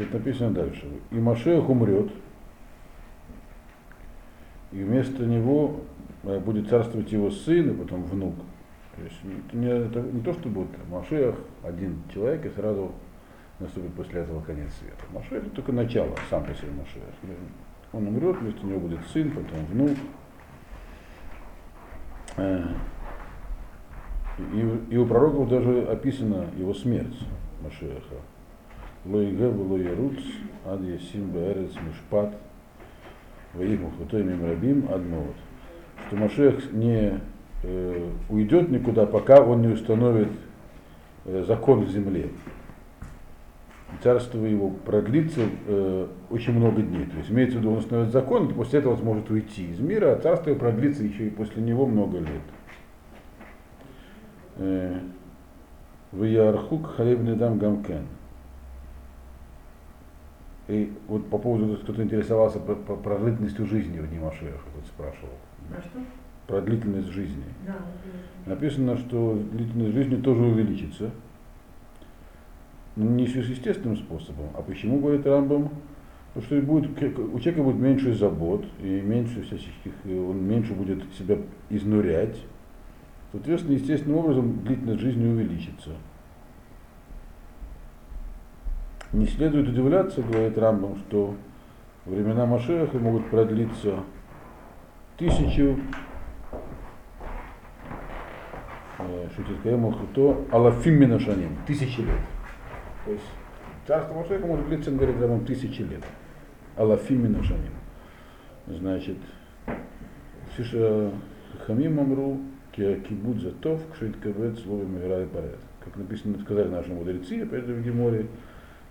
Значит, написано дальше. И Машех умрет, и вместо него э, будет царствовать его сын, и потом внук. То есть это не, это не то, что будет Машех один человек, и сразу наступит после этого конец света. Машех это только начало, сам по себе Машех. Он умрет, вместо него будет сын, потом внук. Э, и, и у пророков даже описана его смерть Машеха. Лоигев, Лоируц, Ад Ясим, Беэрец, Мишпат, Ваиму, Хутоймим Рабим, Адмот. Что Машех не э, уйдет никуда, пока он не установит э, закон в земле. Царство его продлится э, очень много дней. То есть имеется в виду, он установит закон, и после этого сможет уйти из мира, а царство его продлится еще и после него много лет. Э, в Ярхук Халебный дам Гамкен. И вот по поводу, кто-то интересовался про, про продолжительностью жизни в дни Машеха, кто спрашивал. А что? Про длительность жизни. Да. Написано, что длительность жизни тоже увеличится. Но не естественным способом. А почему, говорит Рамбам? Потому что будет, у человека будет меньше забот, и меньше всяческих, он меньше будет себя изнурять. Соответственно, естественным образом длительность жизни увеличится. Не следует удивляться, говорит Рамбам, что времена Машеха могут продлиться тысячу э, Шутискаему Хуто Алафим Минашаним, тысячи лет. То есть царство Машеха может длиться, говорит Рамбам, тысячи лет. Алафим Минашаним. Значит, Фиша Хамим Амру, Кибуд Затов, Кшит Кавет, слово Мирай Парет. Как написано, сказали наши мудрецы, опять же в Геморе,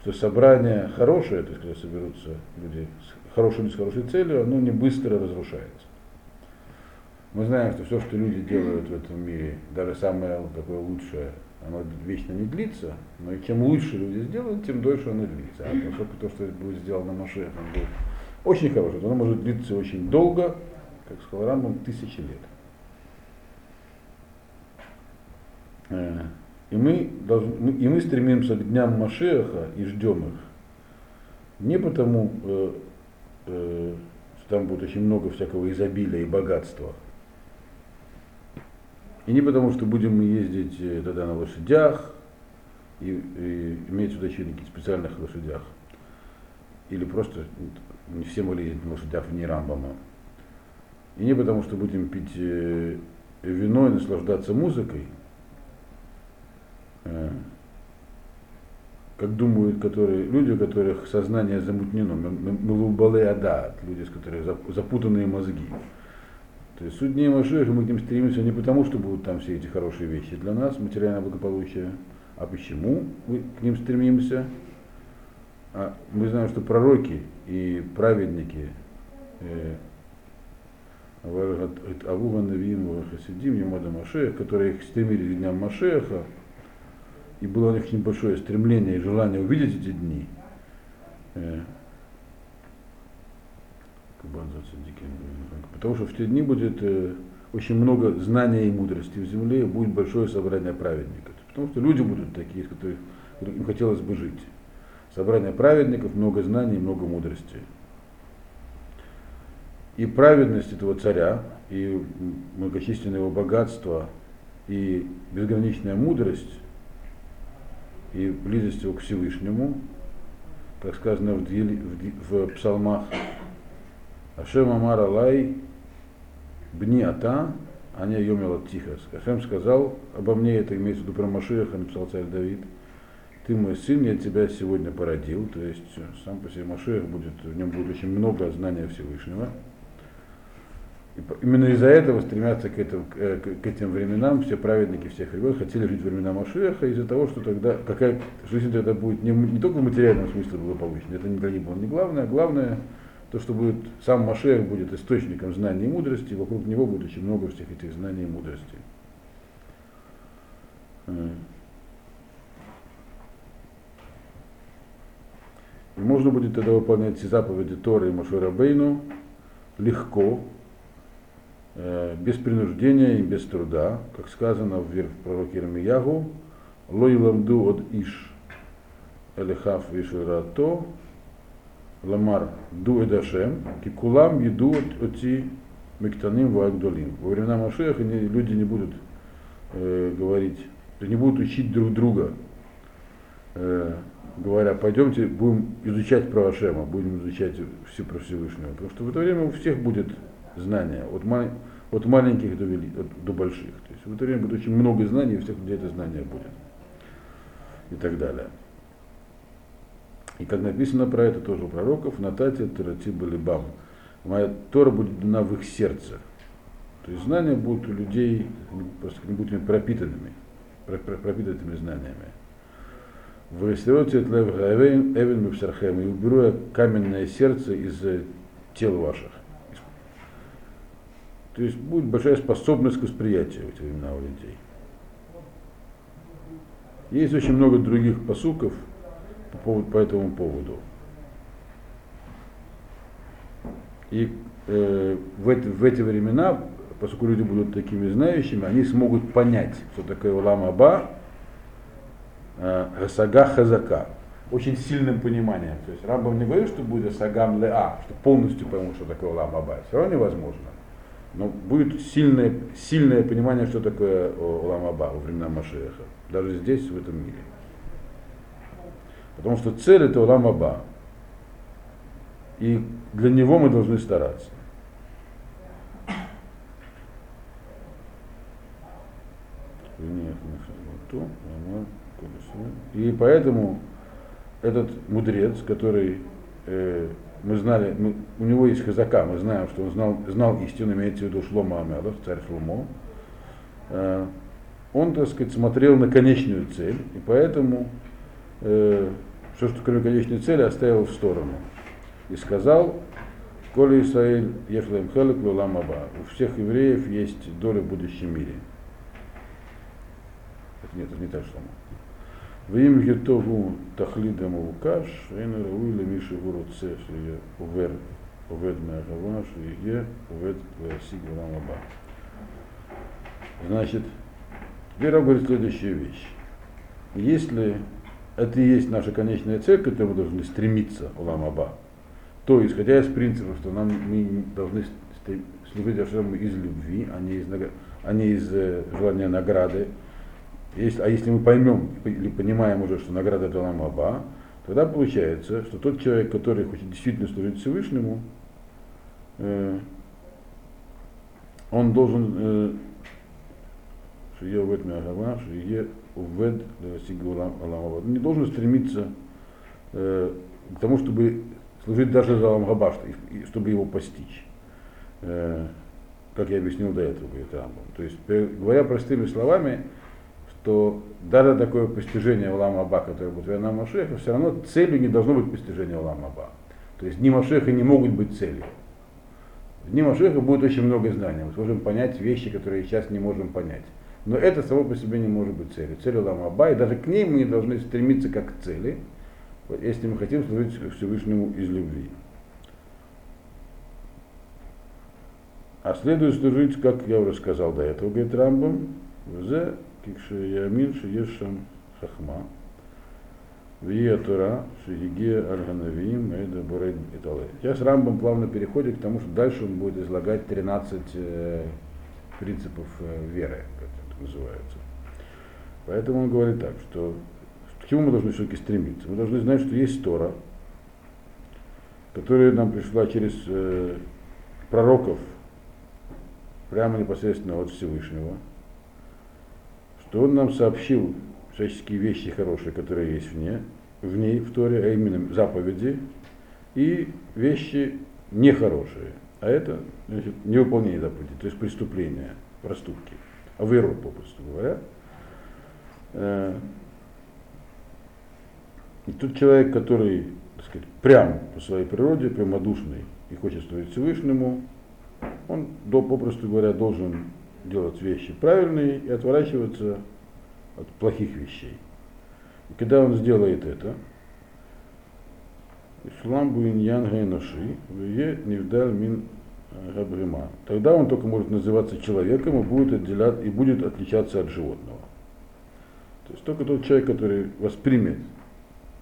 что собрание хорошее, то есть когда соберутся люди с хорошей с хорошей целью, оно не быстро разрушается. Мы знаем, что все, что люди делают в этом мире, даже самое такое лучшее, оно вечно не длится, но и чем лучше люди сделают, тем дольше оно длится. А поскольку то, что будет сделано Машех, он будет очень хорошее, то оно может длиться очень долго, как сказал Рамбам, тысячи лет. И мы, должны, и мы стремимся к дням Машеха и ждем их. Не потому, э, э, что там будет очень много всякого изобилия и богатства. И не потому, что будем мы ездить э, тогда на лошадях, и, и иметь сюда чинники специальных лошадях. Или просто не все мы ездить на лошадях вне Рамбама. И не потому, что будем пить э, вино и наслаждаться музыкой, как думают которые, люди, у которых сознание замутнено, мелубалы адат, люди, с которых запутанные мозги. То есть суть дней Машеха мы к ним стремимся не потому, что будут там все эти хорошие вещи для нас, материальное благополучие, а почему мы к ним стремимся? А мы знаем, что пророки и праведники, э, Авуга Навим, Хасидим, Ямада Машех, которые стремились к дням Машеха, и было у них небольшое стремление и желание увидеть эти дни, э, потому что в те дни будет э, очень много знания и мудрости в земле, и будет большое собрание праведников. Потому что люди будут такие, с которых им хотелось бы жить. Собрание праведников, много знаний, много мудрости. И праведность этого царя, и многочисленное его богатство, и безграничная мудрость и близость его к Всевышнему, как сказано в, в, в псалмах, Ашем Амар Алай Бни Ата, а не Йомила Тихас. Ашем сказал, обо мне это имеется в виду про Машиаха, написал царь Давид, ты мой сын, я тебя сегодня породил, то есть сам по себе Машиах будет, в нем будет очень много знания Всевышнего. Именно из-за этого стремятся к, этому, к, к этим временам все праведники всех времен хотели жить в времена Машеха из-за того, что тогда какая жизнь тогда будет не, не только в материальном смысле благополучна, это для них было не главное, главное то, что будет сам Машех будет источником знаний и мудрости, вокруг него будет очень много всех этих знаний и мудрости. И можно будет тогда выполнять все заповеди Торы и Машура Бейну легко, Э, без принуждения и без труда, как сказано в пророке Ирмиягу, лой ламду от иш элехав вишурато, ламар ду эдашем, кикулам еду оти мектаним вагдолим. Во времена Машеха люди не будут э, говорить, не будут учить друг друга, э, говоря, пойдемте будем изучать про Ашема, будем изучать все про Всевышнего. Потому что в это время у всех будет знание, от, мал, от маленьких до, вели, от, до больших. То есть в это время будет очень много знаний, у всех людей это знание будет. И так далее. И как написано про это тоже у пророков, Натати Тарати Балибам. Моя Тора будет дана в их сердце. То есть знания будут у людей просто не будут пропитанными, пропитанными знаниями. В Истироте Эвен Мипсархем, и уберу я каменное сердце из тел ваших. То есть будет большая способность к восприятию в эти времена у людей. Есть очень много других посуков по, поводу, по этому поводу. И э, в, эти, в эти времена, поскольку люди будут такими знающими, они смогут понять, что такое Улам Аба, э, Сага Хазака. Очень сильным пониманием. То есть Рамбам не говорит, что будет Сагам Леа, что полностью поймут, что такое Улам Аба. Все равно невозможно. Но будет сильное, сильное понимание, что такое Улам Аба во времена Машеха. Даже здесь, в этом мире. Потому что цель это Улам Аба. И для него мы должны стараться. И поэтому этот мудрец, который э, мы знали, мы, у него есть хазака, мы знаем, что он знал, знал истину, имеется в виду Шлома Амелов, царь Шломо, э, он, так сказать, смотрел на конечную цель, и поэтому э, все, что кроме конечной цели, оставил в сторону. И сказал, Коли Исраиль Ефлем Хелек Лулам Аба. У всех евреев есть доля в будущем мире. Это нет, это не так, что Вим Гитову Тахлида Мавукаш, Эйна Рауиля Миши Гуруце, Шие Увер, Увед Меагава, Шие Увед Васиг Лулам Аба. Значит, Вера говорит следующую вещь. Если это и есть наша конечная цель, к которой мы должны стремиться, Улам Аба, то, исходя из принципа, что нам, мы должны служить Ашему из любви, а не из, а не из э, желания награды, если, а если мы поймем или понимаем уже, что награда это Улам Аба, тогда получается, что тот человек, который хочет действительно служить Всевышнему, э, он должен э, не должен стремиться э, к тому, чтобы служить даже за Аламгаба, чтобы его постичь. Э, как я объяснил до этого, говорит Рамбам. То есть, говоря простыми словами, что даже такое постижение Улама Аба, которое будет Вена Машеха, все равно целью не должно быть постижение Улама Аба. То есть дни Машеха не могут быть целью. В дни Машеха будет очень много знаний. Мы сможем понять вещи, которые сейчас не можем понять. Но это само по себе не может быть целью. Цель Улам Аба, и даже к ней мы не должны стремиться как к цели, если мы хотим служить Всевышнему из любви. А следует служить, как я уже сказал до этого, говорит Рамбам, в кикши ямин шиешам хахма, Вия Тура, Шигиге Альганавиим, Эйда Бурейд Итале. Сейчас Рамбам плавно переходит к тому, что дальше он будет излагать 13 э, принципов э, веры называется. Поэтому он говорит так, что к чему мы должны все-таки стремиться? Мы должны знать, что есть Тора, которая нам пришла через э, пророков, прямо непосредственно от Всевышнего, что он нам сообщил всяческие вещи хорошие, которые есть в ней, в ней, в Торе, а именно заповеди, и вещи нехорошие, а это значит, невыполнение заповедей, то есть преступления, проступки авейрот, попросту говоря. Э, и тут человек, который, так сказать, прям по своей природе, прямодушный и хочет служить Всевышнему, он, попросту говоря, должен делать вещи правильные и отворачиваться от плохих вещей. И когда он сделает это, Ислам Буиньян Гайнаши, Невдаль Мин Габрима. Тогда он только может называться человеком и будет, отделять, и будет отличаться от животного. То есть только тот человек, который воспримет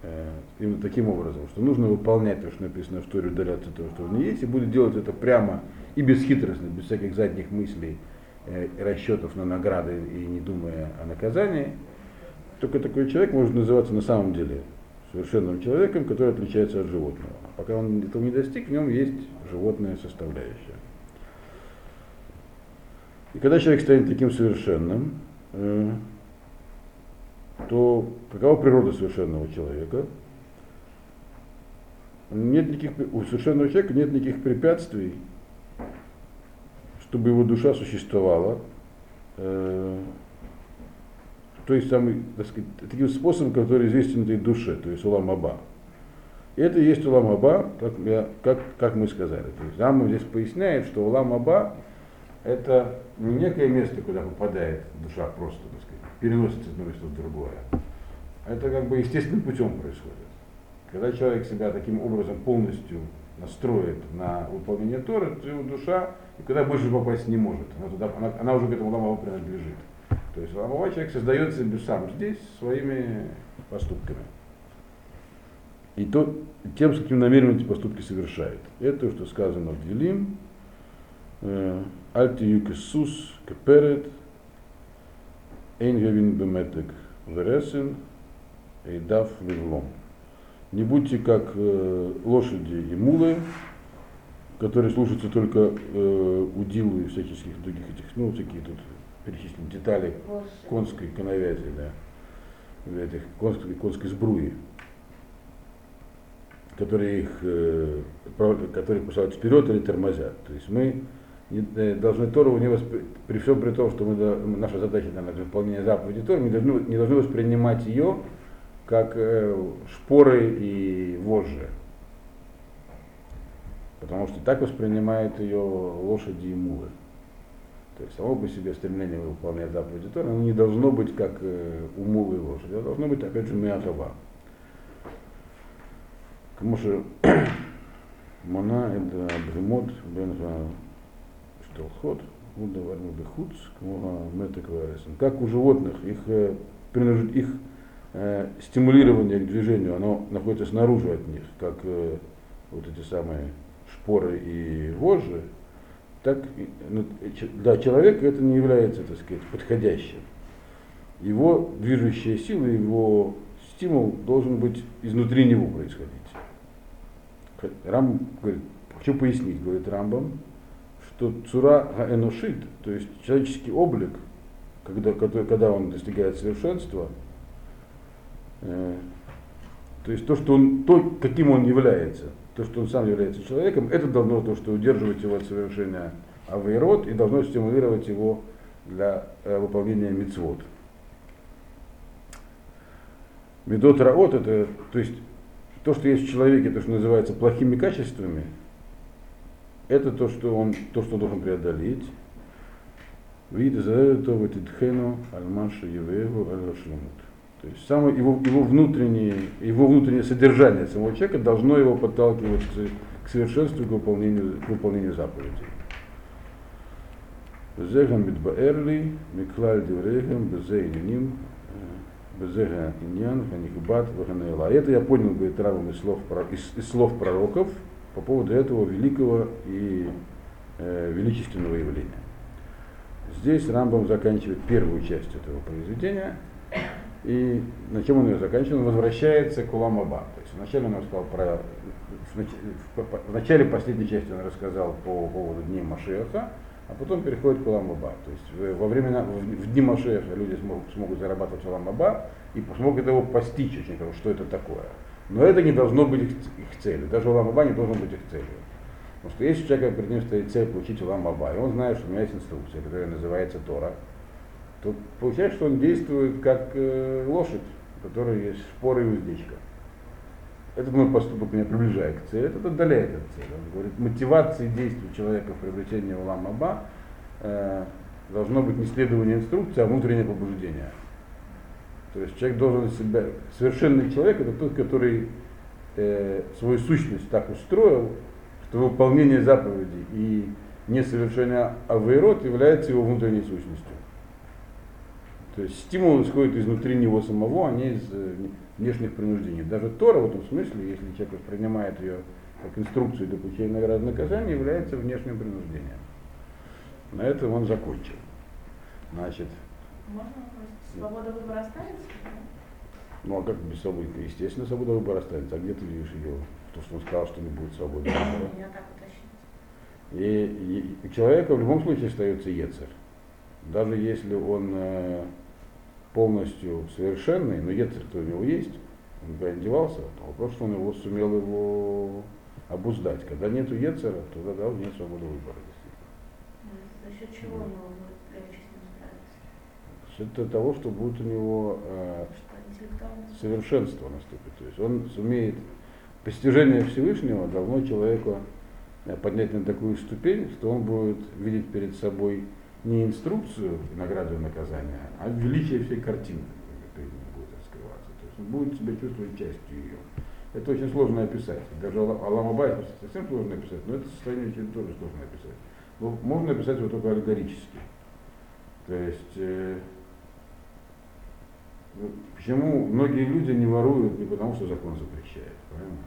Э, именно таким образом, что нужно выполнять то, что написано в Торе, удаляться от того, что не есть, и будет делать это прямо и бесхитростно, без всяких задних мыслей, расчетов на награды и не думая о наказании, только такой человек может называться на самом деле совершенным человеком, который отличается от животного. Пока он этого не достиг, в нем есть животная составляющая. И когда человек станет таким совершенным, э, то какова природа совершенного человека? Нет никаких, у совершенного человека нет никаких препятствий, чтобы его душа существовала. Э, то есть самый, так сказать, таким способом, который известен этой душе, то есть улам аба. И это и есть улам аба, как, я, как, как мы сказали. То есть Рамбам здесь поясняет, что улам аба это не некое место, куда попадает душа просто, так сказать, переносится из одного места в другое. Это как бы естественным путем происходит. Когда человек себя таким образом полностью настроит на выполнение Торы, то его душа никуда больше попасть не может. Она, туда, она, она уже к этому ламову принадлежит. То есть ламовой человек создает себе сам здесь своими поступками. И то, тем, с каким намерением эти поступки совершает. Это то, что сказано в Делим. Э, Альти юкесус кеперет, Эйнгевин беметек вересен, эйдав вивлом. Не будьте как э, лошади и мулы, которые слушаются только э, удилу и всяких других этих, ну, всякие тут перечислены детали конской коновязи, да, этих конской, конской сбруи, которые их, э, которые посылают вперед или тормозят. То есть мы Э, должны Тору не воспри... при всем при том, что мы, наша задача наверное, выполнение заповеди Торы, мы должны, не должны воспринимать ее как э, шпоры и вожжи. Потому что так воспринимают ее лошади и мулы. То есть само по себе стремление выполнять заповеди Торы, оно не должно быть как э, у мулы и лошади, оно должно быть опять же миатова. Потому что Мона это бремот бен Толхот, Удаварму Бехуц, Как у животных, их, э, их э, стимулирование к движению, оно находится снаружи от них, как э, вот эти самые шпоры и вожжи, так ну, для человека это не является, так сказать, подходящим. Его движущая сила, его стимул должен быть изнутри него происходить. Рам говорит, хочу пояснить, говорит Рамбам, что цура энушит, то есть человеческий облик, когда, когда он достигает совершенства, то есть то, что он, то, каким он является, то, что он сам является человеком, это должно то, что удерживать его от совершения авейрот и должно стимулировать его для э, выполнения мицвод. Медот раот это, то есть то, что есть в человеке, то, что называется плохими качествами, это то, что он, то, что он должен преодолеть. Вид из этого титхену альмаша евееву аль То есть самое его, его, внутреннее, его внутреннее содержание самого человека должно его подталкивать к, совершенству, к выполнению, к выполнению заповедей. Безегам битбаэрли, миклаль диврегам, безе иняним, безега иньян, ханихбат, ваханайла. Это я понял, говорит Равом из слов, из, из слов пророков, по поводу этого великого и э, величественного явления. Здесь Рамбам заканчивает первую часть этого произведения, и на чем он ее заканчивает? Он возвращается к Уламаба. То есть вначале он рассказал про... В начале последней части он рассказал по поводу Дней Машеха, а потом переходит к Уламаба. То есть во времена, в дни Машеха люди смогут, смогут зарабатывать Уламаба и смогут его постичь очень хорошо, что это такое. Но это не должно быть их, их целью. Даже улам Аба не должен быть их целью. Потому что если у человека перед ним стоит цель получить улам Аба, и он знает, что у меня есть инструкция, которая называется Тора, то получается, что он действует как э, лошадь, у которой есть шпоры и уздечка. Этот мой поступок меня приближает к цели, этот отдаляет от цели. Он говорит, мотивацией действия человека в приобретении улам Аба э, должно быть не следование инструкции, а внутреннее побуждение. То есть человек должен себя, совершенный человек это тот, который э, свою сущность так устроил, что выполнение заповедей и несовершение авейрот является его внутренней сущностью. То есть стимул исходит изнутри него самого, а не из э, внешних принуждений. Даже Тора в этом смысле, если человек воспринимает ее как инструкцию для получения награды наказания, является внешним принуждением. На этом он закончил. Значит, Можно? Свобода выбора останется? ну а как без свободы? Естественно, свобода выбора останется. А где ты видишь ее? То, что он сказал, что не будет свободы выбора. И, и у человека в любом случае остается Ецер. Даже если он э, полностью совершенный, но Ецер-то у него есть, он никуда не девался, то вопрос, что он его сумел его обуздать. Когда нету Ецера, то тогда нет свободы выбора. действительно. За счет чего него будет ним справиться? За счет того, что будет у него э, совершенство наступит. То есть он сумеет постижение Всевышнего должно человеку э, поднять на такую ступень, что он будет видеть перед собой не инструкцию награду и наказания, а величие всей картины будет раскрываться. То есть он будет себя чувствовать частью ее. Это очень сложно описать. Даже Алла- Аллам Абай совсем сложно описать, но это состояние очень тоже сложно описать. Но можно описать его только аллегорически. То есть э, ну, Почему многие люди не воруют не потому, что закон запрещает, правильно?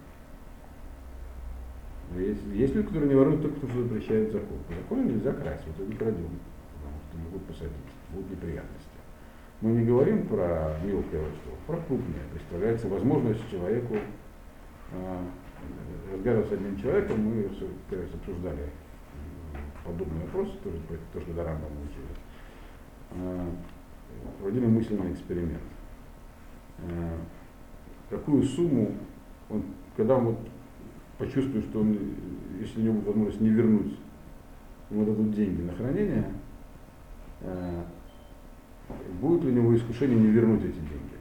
Но Есть, есть люди, которые не воруют только потому, что запрещает закон. По закону нельзя красть, вот не крадем, могут посадить, будут неприятности. Мы не говорим про мелкое воровство, про крупное. Представляется возможность человеку а, разговаривать с одним человеком, мы как раз обсуждали подобный вопрос, тоже то, что до Рамбама учили. А, Проводили мысленный эксперимент. Э, какую сумму он, когда он вот почувствует, что он, если у него будет возможность не вернуть, ему дадут деньги на хранение, будет ли у него искушение не вернуть эти деньги.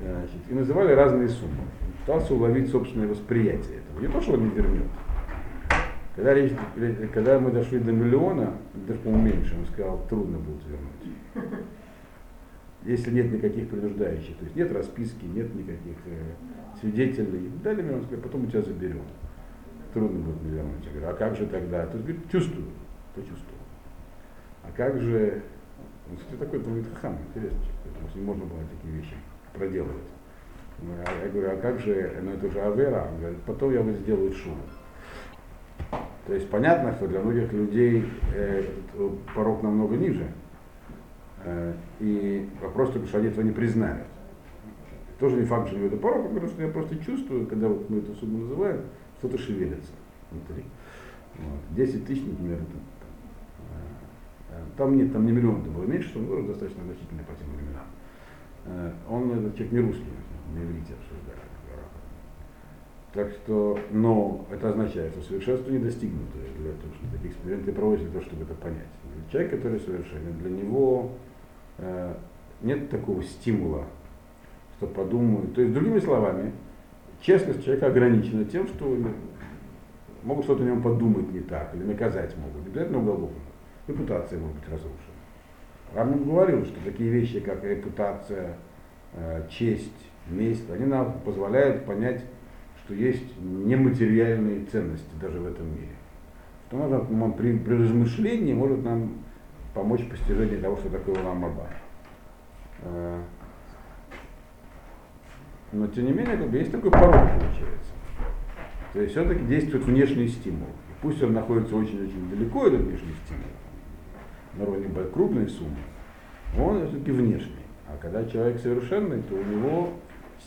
Значит, и называли разные суммы. Он Пытался уловить собственное восприятие этого. Не то, что он не вернет. Когда, речь, когда мы дошли до миллиона, даже по-моему меньше, он сказал, трудно будет вернуть если нет никаких принуждающих, то есть нет расписки, нет никаких э, свидетелей, дали мне, он сказал, потом мы тебя заберем. Трудно будет вернуть. Я говорю, а как же тогда? То есть, говорит, чувствую, почувствовал. А как же, он, кстати, такой был хам, интересный человек, потому что не можно было такие вещи проделывать. Ну, а Я говорю, а как же, ну это же Авера, он говорит, потом я вот сделаю шум. То есть понятно, что для многих людей э, порог намного ниже, Э, И вопрос только, что они этого не признают. Тоже не факт, что это порог, потому что я просто чувствую, когда вот мы эту сумму называем, что-то шевелится внутри. Вот. 10 тысяч, например, это, там, э, там нет, там не миллион, это было меньше, что город достаточно значительный по тем временам. Э, Он, этот человек не русский, на иврите обсуждали. Так что, но это означает, что совершенство не достигнуто для того, чтобы такие эксперименты проводить для того, чтобы это понять. Человек, который совершенен, для него э, нет такого стимула, что подумают. То есть, другими словами, честность человека ограничена тем, что могут что-то о нем подумать не так, или наказать могут. Обязательно уголовно. Репутация может быть разрушена. Рамон говорил, что такие вещи, как репутация, э, честь, месть, они нам позволяют понять, что есть нематериальные ценности даже в этом мире. Что может, нам при, при размышлении может нам помочь постижению того, что такое Улам Аба. Э, Но тем не менее, как бы, есть такой порог, получается. То есть все-таки действует внешний стимул. И пусть он находится очень-очень далеко, этот внешний стимул, на уровне крупной суммы, он все-таки внешний. А когда человек совершенный, то у него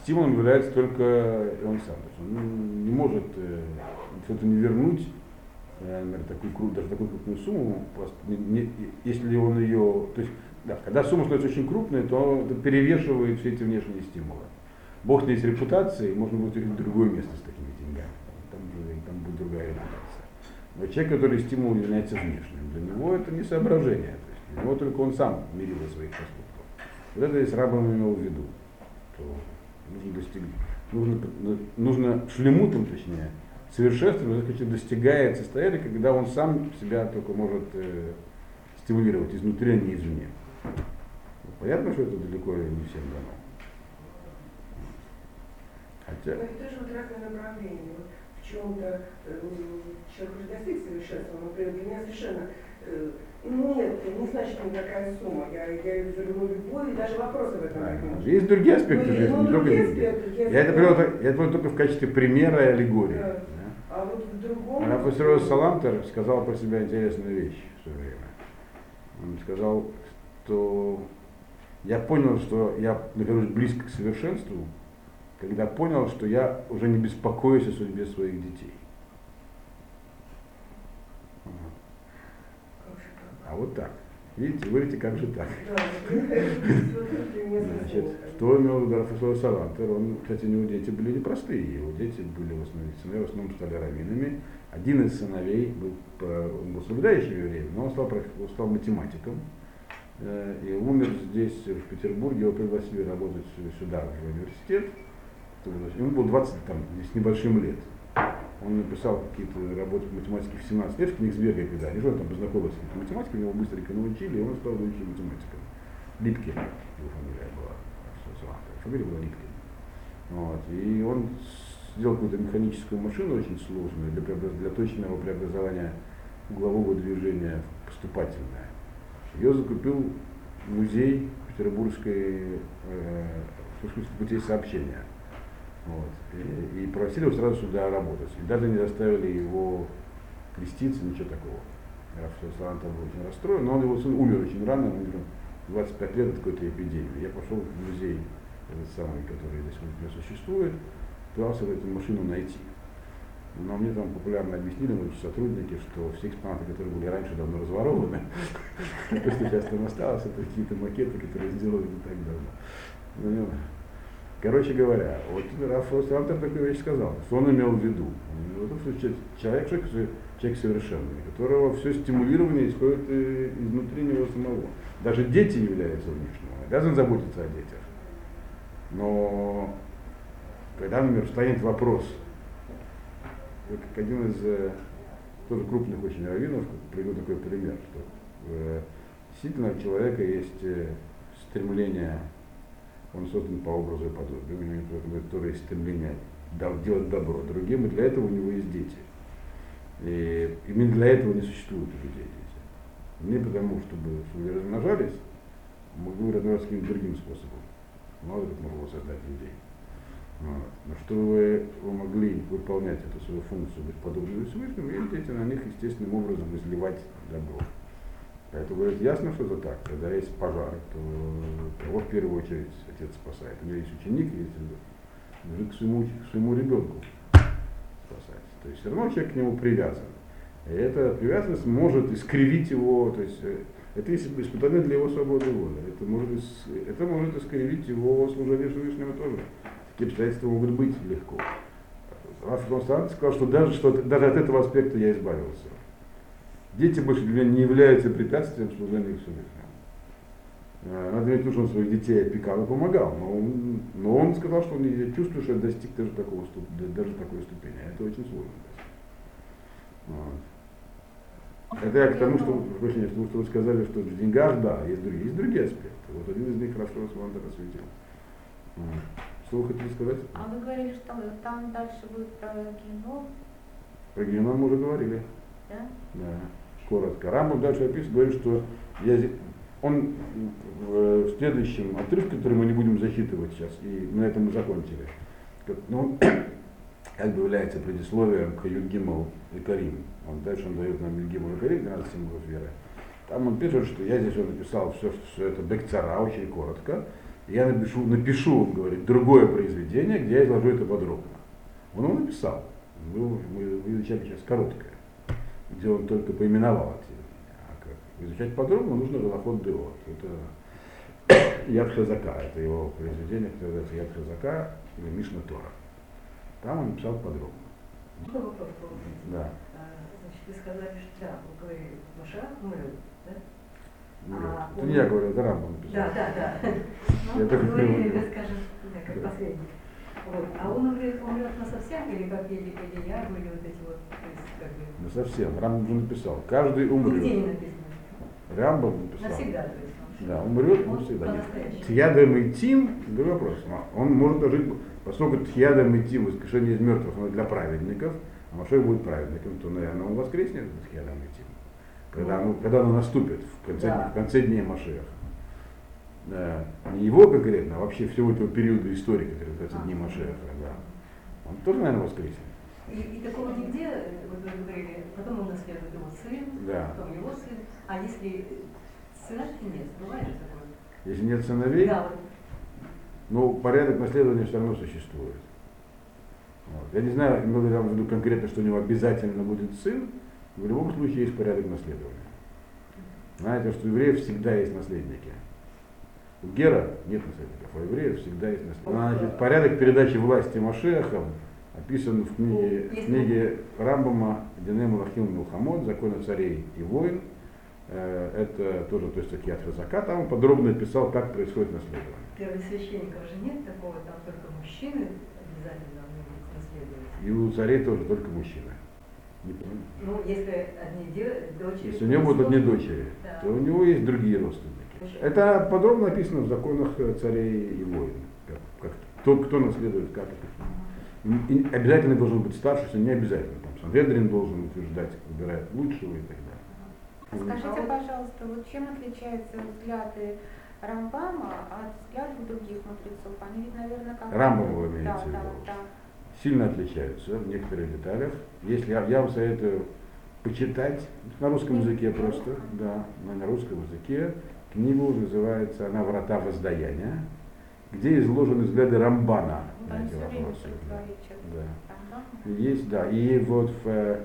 стимулом является только он сам. То есть он не может э, что-то не вернуть, э, например, такую, кру- даже такую крупную сумму, просто не- не- если он ее, то есть, да, когда сумма становится очень крупной, то это перевешивает все эти внешние стимулы. Бог не есть репутацией, можно будет в другое место с такими деньгами, там, там будет другая репутация. Человек, который стимул является внешним, для него это не соображение, то есть для него только он сам мерил своих поступков. Вот это здесь рабом имел в виду, что нужно достигнуть, нужно, нужно шлемутом, точнее, совершенством, достигает состояния, когда он сам себя только может э, стимулировать изнутри, а не извне. Понятно, что это далеко не всем дано. Хотя, Но это тоже вот разные направления. В чем-то э, человек уже достиг совершенства, например, для меня совершенно э, нет, не значит никакая сумма. Я, я люблю любовь, и даже вопросы в этом нет. Правильно. Есть другие аспекты Ну, жизни, ну, не только деньги. аспекты, я это привел, я это привел только в качестве примера и аллегории. Да. да. А вот в другом... Рафаэль Салантер сказал про себя интересную вещь в свое время. Он сказал, что я понял, что я нахожусь близко к совершенству, когда понял, что я уже не беспокоюсь о судьбе своих детей. А вот так. Видите, говорите, как же так? Значит, что имел в виду Рафаэль Салантер? Он, кстати, у него дети были непростые. Его дети были в основном, сыновья в основном стали раввинами. Один из сыновей был, он был соблюдающим евреем, но он стал, он стал математиком. Э, И умер здесь, в Петербурге, его пригласили работать сюда, в университет. Ему было 20 там, с небольшим лет. Он написал какие-то работы по математике в 17 лет, в Книгсберге и Педане. Он там познакомился с математиками, его быстренько научили, и он стал великим математиком. Липкин, его фамилия была. Фамилия была Липкин. Вот. И он сделал какую-то механическую машину очень сложную для, для точного преобразования углового движения в поступательное. Ее закупил музей Петербургской э, Петербургских путей сообщения. Вот. И, и просили его сразу сюда работать. И даже не заставили его креститься, ничего такого. Я что Салантов был очень расстроен, но он его сын умер очень рано, он умер 25 лет от какой-то эпидемии. Я пошел в музей, этот самый, который здесь у существует, пытался эту машину найти. Но мне там популярно объяснили наши сотрудники, что все экспонаты, которые были раньше давно разворованы, то, что сейчас там осталось, это какие-то макеты, которые сделали не так давно. Ну, Короче говоря, вот Раф Ростовантер такую вещь сказал, что он имел в виду. Он имел в виду, что че- человек, человек, человек совершенный, которого все стимулирование исходит э, изнутри него самого. Даже дети являются внешним, он обязан заботиться о детях. Но когда, например, встанет вопрос, вот как один из э, тоже крупных очень раввинов привел такой пример, что э, действительно у человека есть стремление он создан по образу и подобию, у него есть стремление делать добро другим, и для этого у него есть дети. И именно для этого не существует у людей дети. Не потому, чтобы, они размножались, могу размножаться каким-то другим способом. Мало как было создать людей. Вот. Но чтобы вы могли выполнять эту свою функцию, быть подобными Всевышнему, есть дети на них естественным образом изливать добро. Поэтому говорит, ясно, что это так. Когда есть пожар, то кого в первую очередь отец спасает. У него есть ученик, есть лежит к своему, к своему ребенку спасать. То есть все равно человек к нему привязан. И эта привязанность может искривить его, то есть э, это есть испытание для его свободы воли. Это может, это может искривить его служение Всевышнему тоже. Такие обстоятельства могут быть легко. Раф Констант сказал, что даже, что даже от этого аспекта я избавился. Дети больше для меня не являются препятствием служения Всевышнему. Э, Надо иметь что он своих детей опекал и помогал, но он, но он сказал, что он я чувствую, что я достиг даже, такого, даже такой ступени. Это очень сложно. Вот. Это я к тому, что, прощения, к тому, что вы сказали, что в деньгах, да, есть другие, есть другие аспекты. Вот один из них хорошо Свантер осветил. Вот. Что вы хотели сказать? А вы говорили, что там дальше будет про кино, Про Геном мы уже говорили. да? Да, коротко. Рамбов дальше описывает, говорит, что я, он в, в следующем отрывке, который мы не будем засчитывать сейчас, и на этом мы закончили, как- ну, как бы является предисловием к Юдгимал и Карим. Он дальше он дает нам Юдгимал и Карим, 12 символов веры. Там он пишет, что я здесь он написал все, все это бекцара, очень коротко. Я напишу, напишу, он говорит, другое произведение, где я изложу это подробно. Он его написал. Мы, мы изучали сейчас короткое где он только поименовал эти. А как изучать подробно, нужно Галахот Деот. Это Яд Хазака, это его произведение, которое называется Яд Хазака или Мишна Тора. Там он написал подробно. Вопрос получить? Да. А, Значит, вы сказали, что да, вы говорили, Маша умрет, да? Ну, А, это не я говорю, это Рамбам написал. Да, да, да. Ну, вы скажем, как последний. Вот. А он умрет, умрет на совсем, или как Ели Кадия были вот эти вот, то есть как бы... Ну совсем. Уже написал. Каждый Нигде не умрет. написано. Рамбам написал. Навсегда, то есть он. Да, умрет, но Он всегда нет. по-настоящему. Тхьядом и Тим, другой вопрос. Он может жить, поскольку Тхьядом и Тим, воскрешение из мертвых, оно для праведников, а Машех будет праведником, то, наверное, он воскреснет Тхьядом и Тим. Когда, оно, когда оно наступит в конце, Да. в конце дней Машеха. Не его конкретно, а вообще всего этого периода истории, который называется Дни Машеха. Да. Он тоже, наверное, воскреснет. И, и такого нигде, вот вы говорили, потом он наследует его сын, Да. потом его сын. А если сыновки нет, бывает такое? Если нет сыновей, Да, вот но порядок наследования все равно существует. Вот. Я не знаю, мы говорим в виду конкретно, что у него обязательно будет сын, в любом случае есть порядок наследования. Знаете, что у евреев всегда есть наследники. У Гера нет наследников, а у евреев всегда есть наследники. Значит, порядок передачи власти Машеха описан в книге, в книге Рамбама Динем Лахим Милхамод, Законы царей и войн. Э, Это тоже то есть Киат Хазака. Там он подробно описал, как происходит наследование. первосвященников же нет такого, там только мужчины обязательно наследовать. И у царей тоже только мужчины. Ну, если одни дочери. Если у него будут одни дочери, Да. то у него есть другие родственники. Это подробно описано в законах э, царей и воин. Как, как, кто, кто наследует, как это. И обязательно должен быть старший, если не обязательно. Там Сангедрин должен утверждать, выбирает лучшего и так далее. Скажите, пожалуйста, вот чем отличаются взгляды Рамбама от взглядов других мудрецов? Они ведь, наверное, как Рамбам вы Да, в да, виду? да. Сильно отличаются в некоторых деталях. Если я, я вам советую почитать на русском языке просто, да, на русском языке. Книгу называется «Она врата воздаяния», где изложены взгляды Рамбана на эти вопросы. Да. Есть, да. И вот в, э,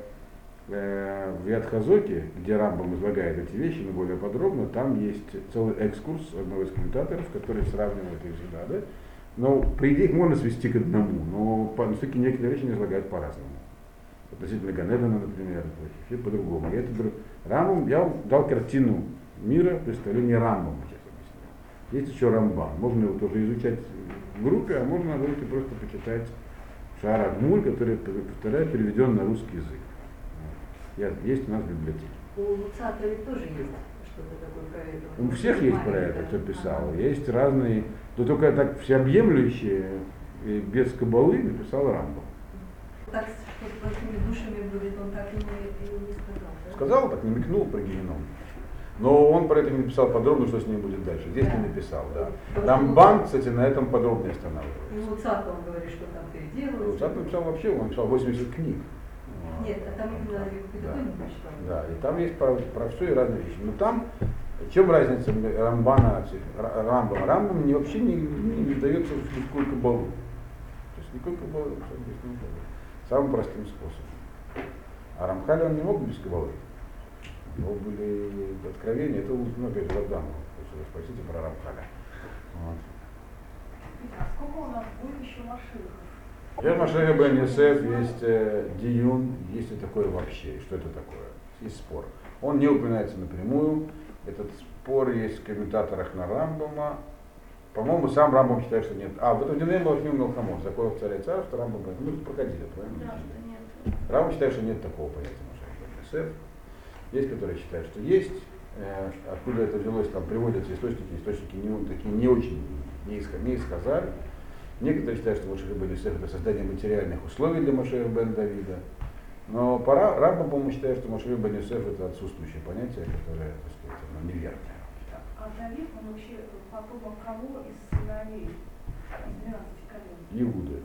э, в Ядхазоке, где Рамбам излагает эти вещи, но более подробно, там есть целый экскурс одного из комментаторов, который сравнивает их взгляды. Но, по идее, их можно свести к одному, но по, все-таки некоторые вещи не излагают по-разному. Относительно Ганедана, например, по-другому. И это Рамбам, я дал картину мира, представление Рамбама, сейчас объясню. Есть еще Рамбан. Можно его тоже изучать в группе, а можно выйти просто почитать Шара Гмуль, который, повторяю, переведен на русский язык. Я- Есть у нас в библиотеке. У Луцата ведь тоже есть что-то такое про это. У всех есть про это, кто писал. Есть разные, но только так всеобъемлющие, без кабалы написал Рамбам. Так, что с душами будет, он так и не, и не сказал. Сказал, так намекнул про геном. Но он про это не написал подробно, что с ним будет дальше. Здесь Да. не написал, да. Потому Рамбан, кстати, на этом подробнее останавливается. Луцата он говорит, что там переделывается. Луцат написал вообще, он написал 80 книг. Нет, а там именно Да. Да, и там есть про, про все и разные вещи. Но там, в чем разница Рамбана, Ра- Рамбама? Рамбам не, вообще не, не, не дается в никакую кабалу. То есть никакой было. Самым простым способом. А Рамхали он не мог без кабалы. Него были откровения, это ну, опять же Вадаму. Спросите про Рамхаля. Вот. А сколько у нас будет еще машин? Я Машеха Бен есть э, Диюн, есть ли такое вообще, что это такое, есть спор. Он не упоминается напрямую, этот спор есть в комментаторах на Рамбама. По-моему, сам Рамбам считает, что нет. А, в этом Динем Балахим Мелхамон, законов царя и царства, Рамбам, говорит, тут проходили, правильно? Да, что нет. Рамбам считает, что нет такого понятия Машеха Бен. Есть, которые считают, что есть. Э, откуда это взялось, там приводятся источники, источники не, такие не очень, не из, не из. Некоторые считают, что Машех бен Йосеф это создание материальных условий для Машеха бен Давида. Но пора, Рамбам, по-моему, считает, что Машех бен Йосеф это отсутствующее понятие, которое, так сказать, оно неверное. А Давид, он вообще потомок кого из сыновей? Из 12 колен. Иуды.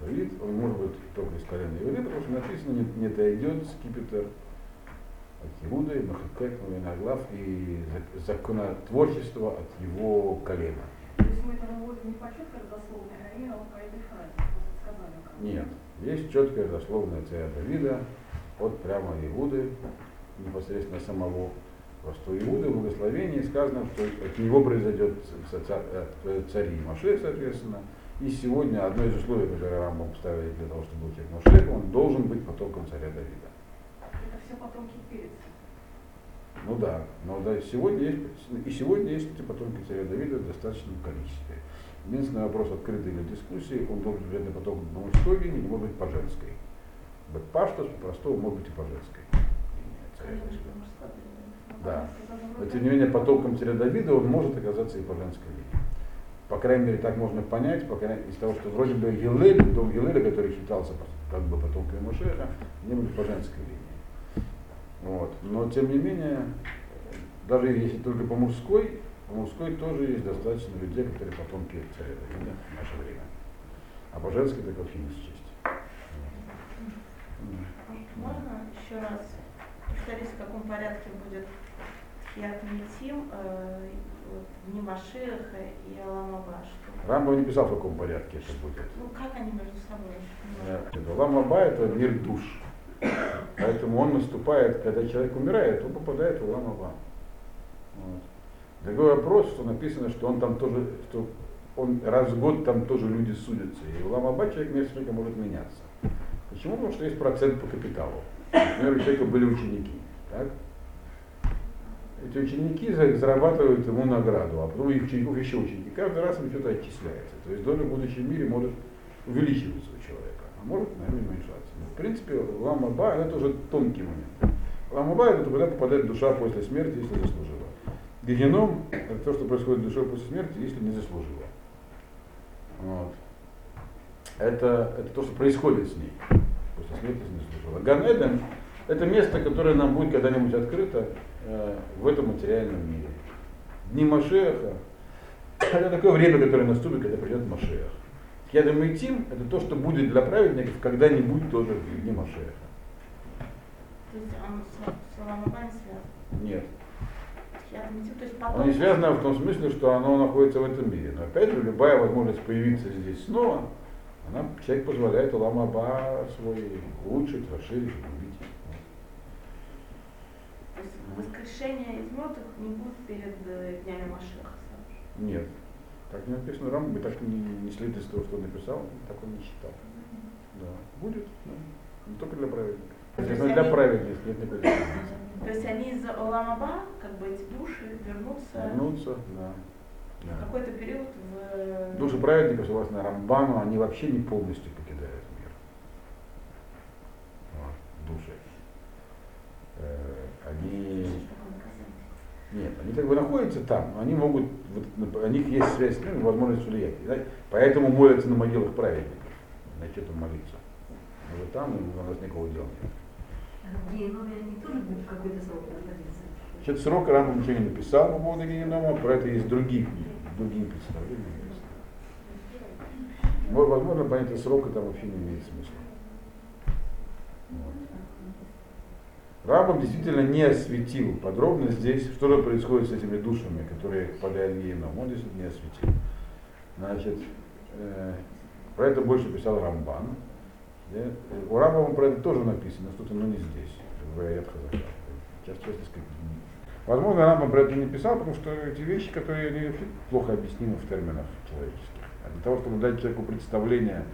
Давид, он может быть только из колена Иуды, потому что написано, не, не дойдет скипетр от Иуды, Махакек, Виноглав и зак- законотворчество от его колена. То есть мы это выводим не по четкой дословной, а именно по этой фразе, сказали. Нет. Есть четкое дословное царя Давида от прямо Иуды, непосредственно самого. Просто Иуды в благословении сказано, что от него произойдет э, царь Маше, соответственно. И сегодня одно из условий, которое Рамбам ставит для того, чтобы быть Маше, он должен быть потомком царя Давида. Все потомки перец. Ну да, но да, сегодня есть, и сегодня есть эти потомки царя Давида в достаточном количестве. Единственный вопрос открытый для дискуссии, он должен быть обязательно потом по мужской линии, не может быть по женской. Быть паштус по-простому может быть и по женской линии. Да. Но тем не менее, потомком царя Давида он может оказаться и по женской линии. По крайней мере, так можно понять, по крайней, из того, что вроде бы Гилель, дом Гилеля, который считался как бы потомками Машеха, не были по женской линии. Вот. Но тем не менее, даже если только по мужской, по мужской тоже есть достаточно людей, которые потомки царя Давида в наше время. А по женской так вообще не счесть. Можно еще раз повторить, в каком порядке будет Тхиат Митим, э, Машиаха и Аламаба? Что? Рамбов не писал, в каком порядке это будет. Ну, как они между собой? Э, Ламаба это мир душ. Поэтому он наступает, когда человек умирает, он попадает в Ламаба. Вот. Другой вопрос, что написано, что он там тоже, что он раз в год там тоже люди судятся. И в Ламаба человек несколько может меняться. Почему? Потому что есть процент по капиталу. Например, у человека были ученики. Так? Эти ученики зарабатывают ему награду, а потом их учеников еще ученики. Каждый раз им что-то отчисляется. То есть доля в будущем мире может увеличиваться у человека, а может, наверное, уменьшаться. Но, в принципе, ламаба это тоже тонкий момент. Ламаба это куда попадает душа после смерти, если заслужила. Геном это то, что происходит душой после смерти, если не заслужила. Вот. Это, это то, что происходит с ней после смерти, если не заслужила. Ганеден это место, которое нам будет когда-нибудь открыто э, в этом материальном мире. Дни Машеха это такое время, которое наступит, когда придет Машех. Я думаю, Тим это то, что будет для праведников когда-нибудь тоже в дни Машеха. То есть он с, не связан? Нет. Оно не связано в том смысле, что оно находится в этом мире. Но опять же, любая возможность появиться здесь снова, она, человек позволяет Уламаба свой улучшить, расширить, убить. То есть воскрешение из мертвых не будет перед э, днями Машеха? Нет. Так не написано в Рамбе, так не, не следует из того, что он написал, так он не считал. Да. Будет, да. Не только для праведников. То есть для они- праведников нет никакой разницы. То есть они из Оламаба, как бы эти души, вернутся Вернуться, да. да. какой-то период в... Души праведников, согласно Рамбану, они вообще не полностью покидают мир. Вот, души. Э, они Нет, они как бы находятся там, они могут, вот, у них есть связь с ними, возможность влиять. Да? Поэтому молятся на могилах праведников. Значит, им молиться. Вот там у нас никакого дела нет. Будут какой-то срок находиться. Значит, срок Рамбам ничего не написал по поводу генома, про это есть другие книги, другие представления. возможно, понятие срока там вообще не имеет смысла. Вот. Рамбам действительно не осветил подробно здесь, что же происходит с этими душами, которые попадают в геном. Он действительно не осветил. Значит, э, про это больше писал Рамбан. Да? У Рамбама про это тоже написано, что-то, но не здесь, в. Сейчас, честно сказать, Возможно, Рамбам про это не писал, потому что эти вещи, которые они плохо объяснимы в терминах человеческих. А для того, чтобы дать человеку представление,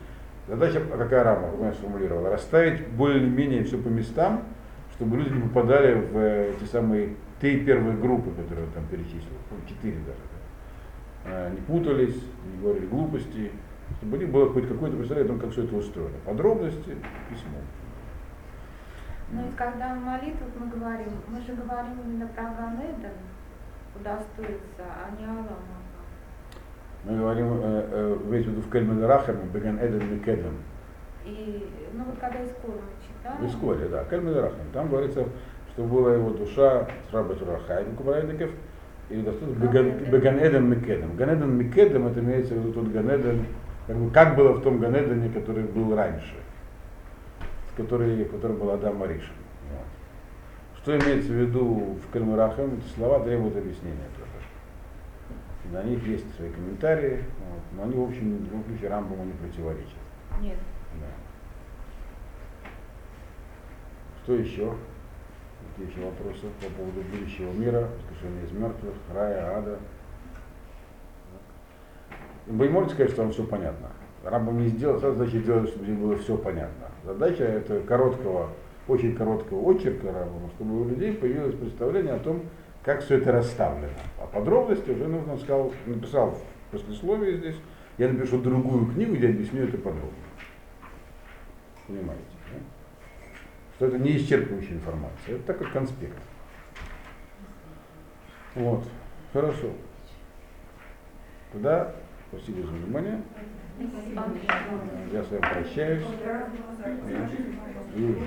задача какая Рамбам, как я сформулировал, расставить более-менее все по местам, чтобы люди не попадали в э, эти самые три первые группы, которые он там перечислил, ну, четыре даже, да. А, не путались, не говорили глупости, чтобы у них было хоть какое-то представление о том, как все это устроено. Подробности письмо. Ну и когда в молитвах мы говорим, мы же говорим именно про Ганеден, удостоиться, а не Алама. Мы говорим, э, э, в виду в Кельмен Рахаме, Беган Эден Микеден. И, ну вот когда Искор мы читаем, В Искоре, да, Кельмен Рахаме. Там говорится, что была его душа с Рабат Рахаем, праведников, и достаточно Беган Беган Эден Микедем. Ганеден Микедем, это имеется в виду тот Ганеден, как, бы, как было в том Ганедене, который был раньше, в который, в котором был Адам Маришин. Вот. Что имеется в виду в Кальмарахам, эти слова требуют объяснения тоже. На них есть свои комментарии, вот, но они, в общем, в любом случае Рамбаму не противоречат. нет. Да. Что еще? Какие еще вопросы по поводу будущего мира, воскрешения из мертвых, рая, ада? Вы можете сказать, что вам все понятно? Рамбам не сделал, сразу задача делать, чтобы здесь было все понятно. Задача это короткого, очень короткого очерка Рамбама, чтобы у людей появилось представление о том, как все это расставлено. А подробности уже нужно, сказал, написал в послесловии здесь, я напишу другую книгу, где объясню это подробно. Понимаете? Что это не исчерпывающая информация, это такой конспект. Вот, хорошо. Тогда спасибо за внимание. Я с вами прощаюсь. И